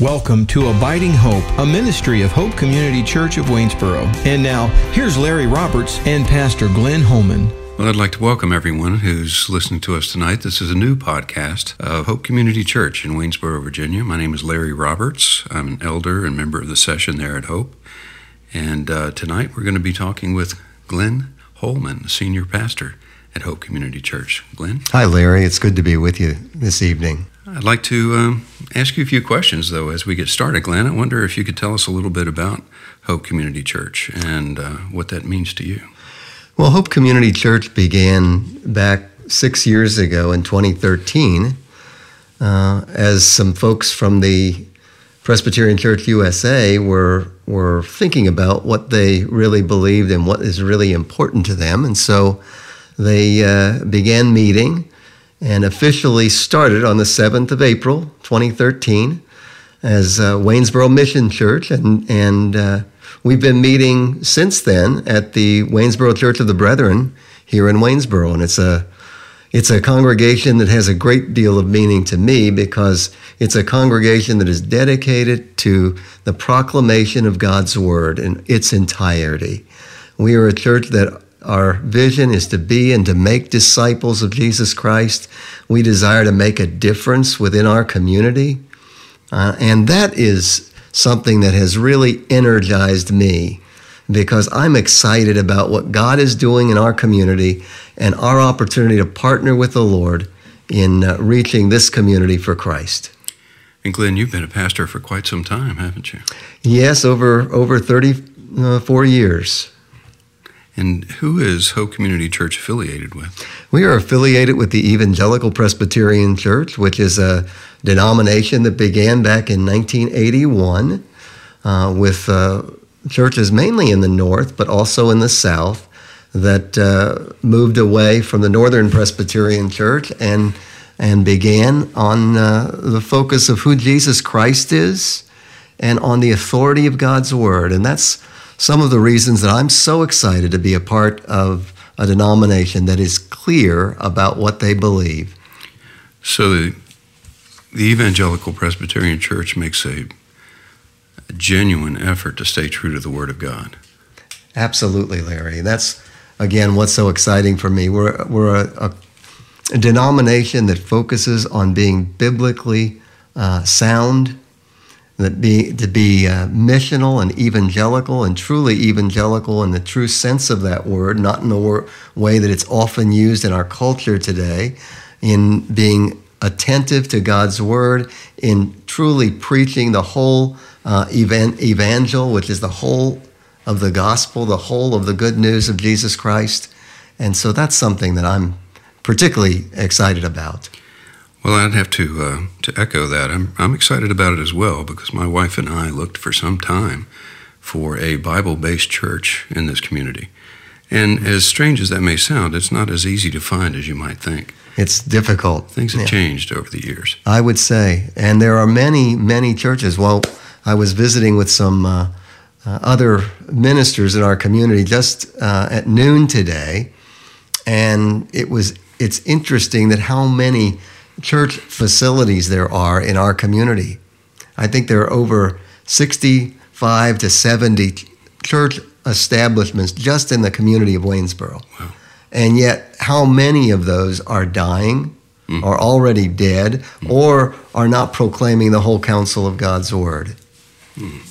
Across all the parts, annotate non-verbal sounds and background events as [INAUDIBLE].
Welcome to Abiding Hope, a ministry of Hope Community Church of Waynesboro. And now, here's Larry Roberts and Pastor Glenn Holman. Well, I'd like to welcome everyone who's listening to us tonight. This is a new podcast of Hope Community Church in Waynesboro, Virginia. My name is Larry Roberts. I'm an elder and member of the session there at Hope. And uh, tonight we're going to be talking with Glenn Holman, senior pastor at Hope Community Church. Glenn? Hi, Larry. It's good to be with you this evening. I'd like to um, ask you a few questions, though, as we get started. Glenn, I wonder if you could tell us a little bit about Hope Community Church and uh, what that means to you. Well, Hope Community Church began back six years ago in 2013 uh, as some folks from the Presbyterian Church USA were were thinking about what they really believed and what is really important to them, and so they uh, began meeting and officially started on the 7th of April, 2013, as uh, Waynesboro Mission Church. And, and uh, we've been meeting since then at the Waynesboro Church of the Brethren here in Waynesboro. And it's a, it's a congregation that has a great deal of meaning to me because it's a congregation that is dedicated to the proclamation of God's Word in its entirety. We are a church that our vision is to be and to make disciples of Jesus Christ. We desire to make a difference within our community. Uh, and that is something that has really energized me because I'm excited about what God is doing in our community and our opportunity to partner with the Lord in uh, reaching this community for Christ. And Glenn, you've been a pastor for quite some time, haven't you? Yes, over over 34 years. And who is Hope Community Church affiliated with? We are affiliated with the Evangelical Presbyterian Church, which is a denomination that began back in 1981 uh, with uh, churches mainly in the north, but also in the south, that uh, moved away from the Northern Presbyterian Church and and began on uh, the focus of who Jesus Christ is and on the authority of God's Word. And that's some of the reasons that I'm so excited to be a part of a denomination that is clear about what they believe. So, the, the Evangelical Presbyterian Church makes a, a, genuine effort to stay true to the Word of God. Absolutely, Larry. That's, again, what's so exciting for me. We're, we're a, a, a denomination that focuses on being biblically uh, sound that be to be uh, missional and evangelical and truly evangelical in the true sense of that word, not in the wor- way that it's often used in our culture today, in being attentive to God's word, in truly preaching the whole uh, evan- evangel, which is the whole of the gospel, the whole of the good news of Jesus Christ. And so that's something that I'm particularly excited about. Well, I'd have to uh, to echo that. I'm I'm excited about it as well because my wife and I looked for some time for a Bible-based church in this community. And as strange as that may sound, it's not as easy to find as you might think. It's difficult. Things have yeah. changed over the years. I would say, and there are many many churches. Well, I was visiting with some. Uh, uh, other ministers in our community just uh, at noon today, and it was it's interesting that how many church facilities there are in our community. I think there are over 65 to 70 church establishments just in the community of Waynesboro. Wow. And yet, how many of those are dying, mm. are already dead, mm. or are not proclaiming the whole counsel of God's word? Mm.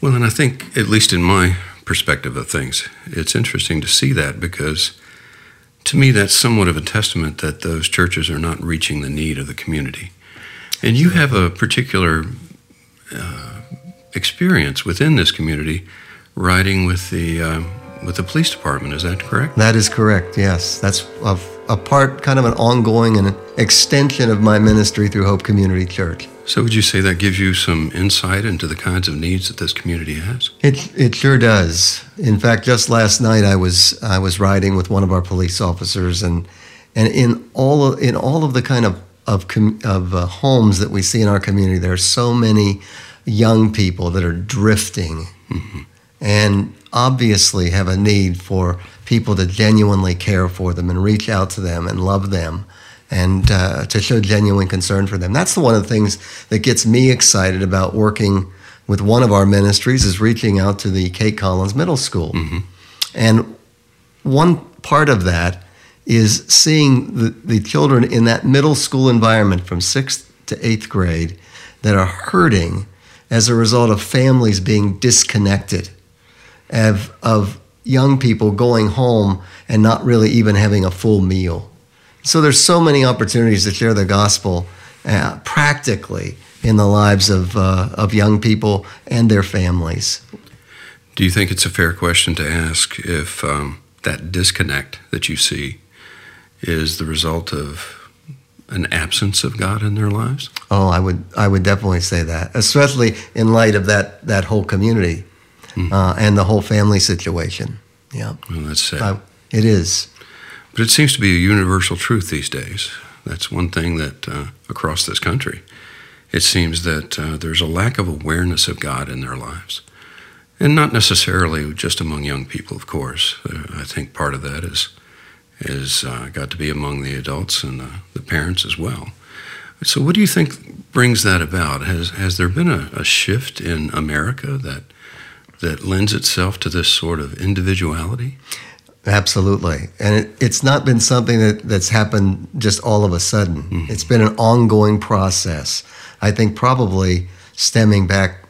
Well, and I think, at least in my perspective of things, it's interesting to see that because to me, that's somewhat of a testament that those churches are not reaching the need of the community. And you have a particular uh, experience within this community, riding with the uh, with the police department. Is that correct? That is correct. Yes, that's a, a part, kind of an ongoing and an extension of my ministry through Hope Community Church. So, would you say that gives you some insight into the kinds of needs that this community has? It it sure does. In fact, just last night I was I was riding with one of our police officers, and and in all of, in all of the kind of of of uh, homes that we see in our community, there are so many young people that are drifting, mm-hmm. and obviously have a need for people to genuinely care for them and reach out to them and love them and uh, to show genuine concern for them. That's the one of the things that gets me excited about working with one of our ministries is reaching out to the Kate Collins Middle School. Mm-hmm. And one part of that is seeing the, the children in that middle school environment from sixth to eighth grade that are hurting as a result of families being disconnected, of, of young people going home and not really even having a full meal. So there's so many opportunities to share the gospel uh, practically in the lives of, uh, of young people and their families. Do you think it's a fair question to ask if um, that disconnect that you see is the result of an absence of God in their lives? Oh, I would I would definitely say that, especially in light of that that whole community Hmm. uh, and the whole family situation. Yeah, Well, that's sad. I, it is. But it seems to be a universal truth these days. That's one thing that uh, across this country, it seems that uh, there's a lack of awareness of God in their lives. And not necessarily just among young people, of course. Uh, I think part of that is is uh, got to be among the adults and uh, the parents as well. So, what do you think brings that about? Has has there been a, a shift in America that that lends itself to this sort of individuality? Absolutely. And it, it's not been something that, that's happened just all of a sudden. Mm-hmm. It's been an ongoing process. I think probably stemming back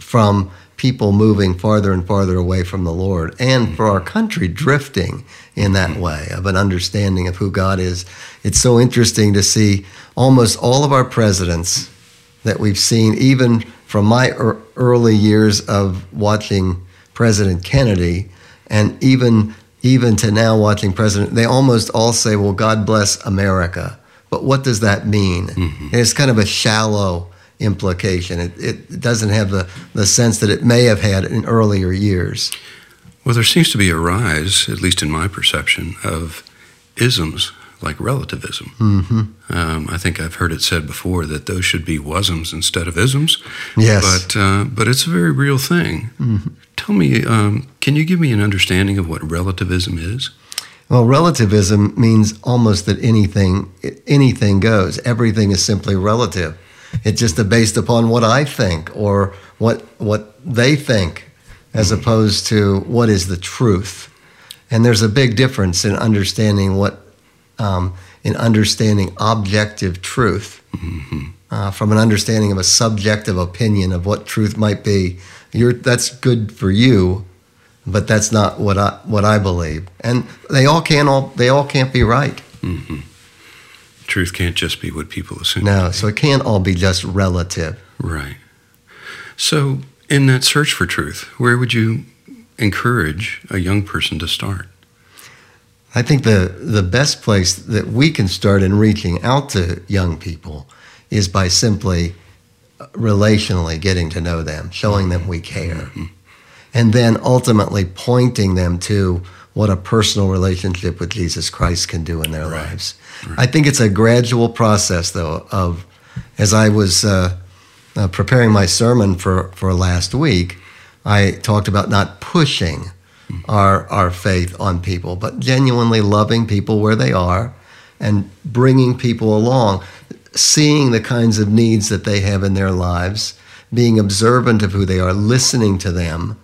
from people moving farther and farther away from the Lord and for our country drifting in that mm-hmm. way of an understanding of who God is. It's so interesting to see almost all of our presidents that we've seen, even from my ear- early years of watching President Kennedy, and even even to now watching President, they almost all say, "Well, God bless America." But what does that mean? And it's kind of a shallow implication. It, it doesn't have the, the sense that it may have had in earlier years. Well, there seems to be a rise, at least in my perception, of isms like relativism. hmm Um, I think I've heard it said before that those should be wasms instead of isms. Yes. But uh, but it's a very real thing. Tell me, um, can you give me an understanding of what relativism is? Well, relativism means almost that anything anything goes. Everything is simply relative. It's just based upon what I think or what what they think, as opposed to what is the truth. And there's a big difference in understanding what um, in understanding objective truth uh, from an understanding of a subjective opinion of what truth might be. You're, that's good for you, but that's not what I what I believe. And they all can't all they all can't be right. Truth can't just be what people assume. No, so it can't all be just relative. Right. So, in that search for truth, where would you encourage a young person to start? I think the the best place that we can start in reaching out to young people is by simply uh, relationally getting to know them, showing them we care, and then ultimately pointing them to what a personal relationship with Jesus Christ can do in their Right. lives. I think it's a gradual process, though. Of as I was uh, uh, preparing my sermon for for last week, I talked about not pushing our our faith on people, but genuinely loving people where they are, and bringing people along, seeing the kinds of needs that they have in their lives, being observant of who they are, listening to them,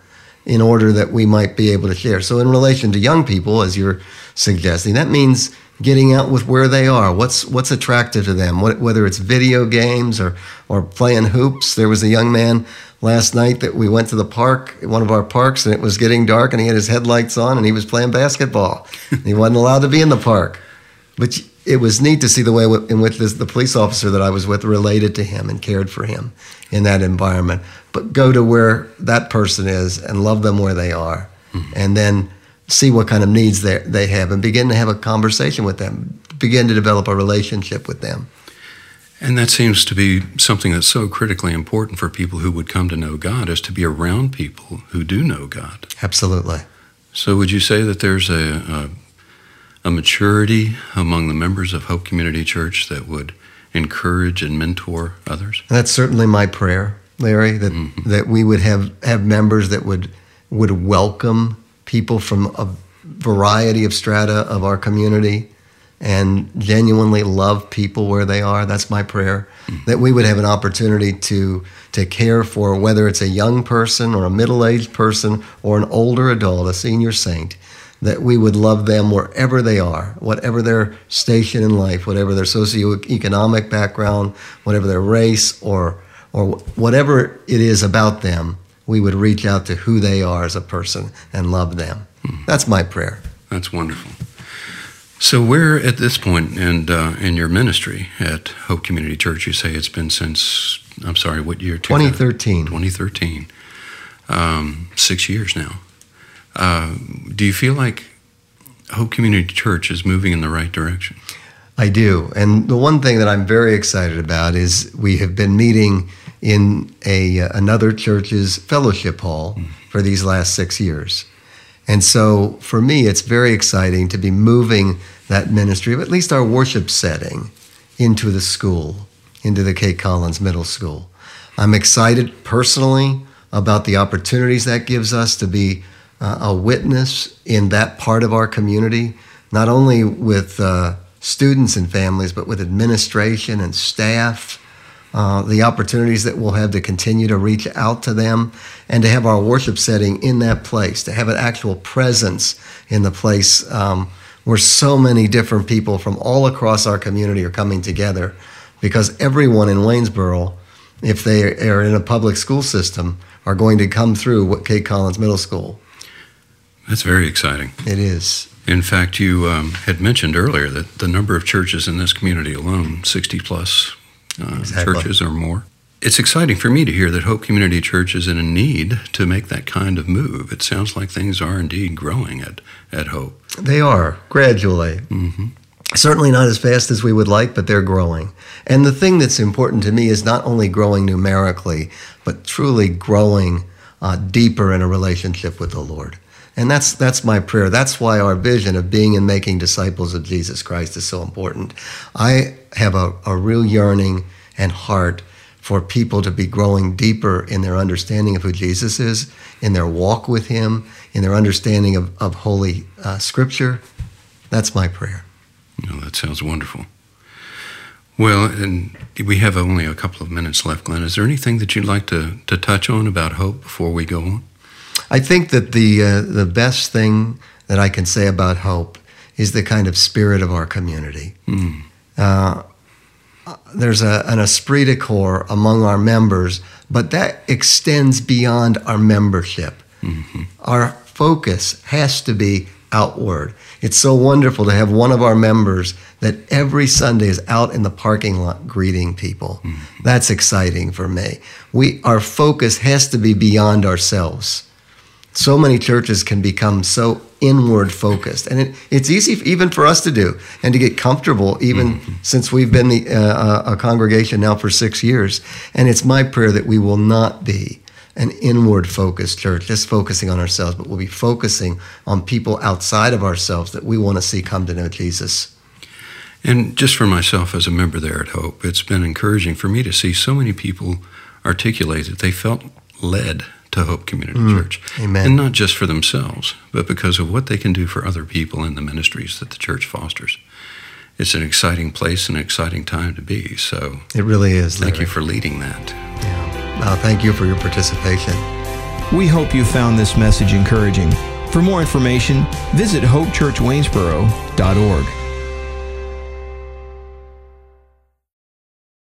in order that we might be able to share. So, in relation to young people, as you're suggesting, that means getting out with where they are. What's what's attractive to them? What, whether it's video games or or playing hoops. There was a young man last night that we went to the park, one of our parks, and it was getting dark, and he had his headlights on, and he was playing basketball. [LAUGHS] he wasn't allowed to be in the park, but it was neat to see the way in which this, the police officer that I was with related to him and cared for him in that environment. But go to where that person is and love them where they are, mm-hmm. and then see what kind of needs they they have, and begin to have a conversation with them, begin to develop a relationship with them. And that seems to be something that's so critically important for people who would come to know God is to be around people who do know God. Absolutely. So, would you say that there's a, a, a maturity among the members of Hope Community Church that would encourage and mentor others? And that's certainly my prayer, Larry, that mm-hmm. that we would have have members that would would welcome people from a variety of strata of our community and genuinely love people where they are. That's my prayer. That we would have an opportunity to to care for whether it's a young person or a middle-aged person or an older adult, a senior saint, that we would love them wherever they are, whatever their station in life, whatever their socioeconomic background, whatever their race or or whatever it is about them, we would reach out to who they are as a person and love them. Hmm. That's my prayer. That's wonderful. So, where at this point and uh, in your ministry at Hope Community Church, you say it's been since I'm sorry, what year? 2013. 2013. Um, six years now. Uh, do you feel like Hope Community Church is moving in the right direction? I do. And the one thing that I'm very excited about is we have been meeting in a uh, another church's fellowship hall mm. for these last 6 years. And so for me it's very exciting to be moving that ministry of at least our worship setting into the school, into the Kate Collins Middle School. I'm excited personally about the opportunities that gives us to be uh, a witness in that part of our community, not only with uh, students and families, but with administration and staff. Uh, the opportunities that we'll have to continue to reach out to them and to have our worship setting in that place, to have an actual presence in the place um, where so many different people from all across our community are coming together. Because everyone in Waynesboro, if they are in a public school system, are going to come through what Kate Collins Middle School. That's very exciting. It is. In fact, you um, had mentioned earlier that the number of churches in this community alone, 60 plus uh, exactly. churches or more. It's exciting for me to hear that Hope Community Church is in a need to make that kind of move. It sounds like things are indeed growing at, at Hope. They are, gradually. Mm-hmm. Certainly not as fast as we would like, but they're growing. And the thing that's important to me is not only growing numerically, but truly growing uh, deeper in a relationship with the Lord. And that's that's my prayer. That's why our vision of being and making disciples of Jesus Christ is so important. I have a, a real yearning and heart for people to be growing deeper in their understanding of who Jesus is, in their walk with Him, in their understanding of, of Holy uh, Scripture. That's my prayer. Oh, that sounds wonderful. Well, and we have only a couple of minutes left, Glenn. Is there anything that you'd like to, to touch on about hope before we go on? I think that the uh, the best thing that I can say about hope is the kind of spirit of our community. Mm. Uh, there's a, an esprit de corps among our members, but that extends beyond our membership. Mm-hmm. Our focus has to be outward. It's so wonderful to have one of our members that every Sunday is out in the parking lot greeting people. Mm-hmm. That's exciting for me. We our focus has to be beyond ourselves so many churches can become so inward focused. And it, it's easy even for us to do and to get comfortable even mm-hmm. since we've been the, uh, a congregation now for six years. And it's my prayer that we will not be an inward focused church just focusing on ourselves but we'll be focusing on people outside of ourselves that we want to see come to know jesus. And just for myself as a member there at hope it's been encouraging for me to see so many people articulate that they felt led to Hope Community mm, Church. Amen. And not just for themselves, but because of what they can do for other people in the ministries that the church fosters. It's an exciting place and an exciting time to be. So it really is. Thank Larry. you for leading that. Yeah. Well, thank you for your participation. We hope you found this message encouraging. For more information, visit hopechurchwaynesboro.org.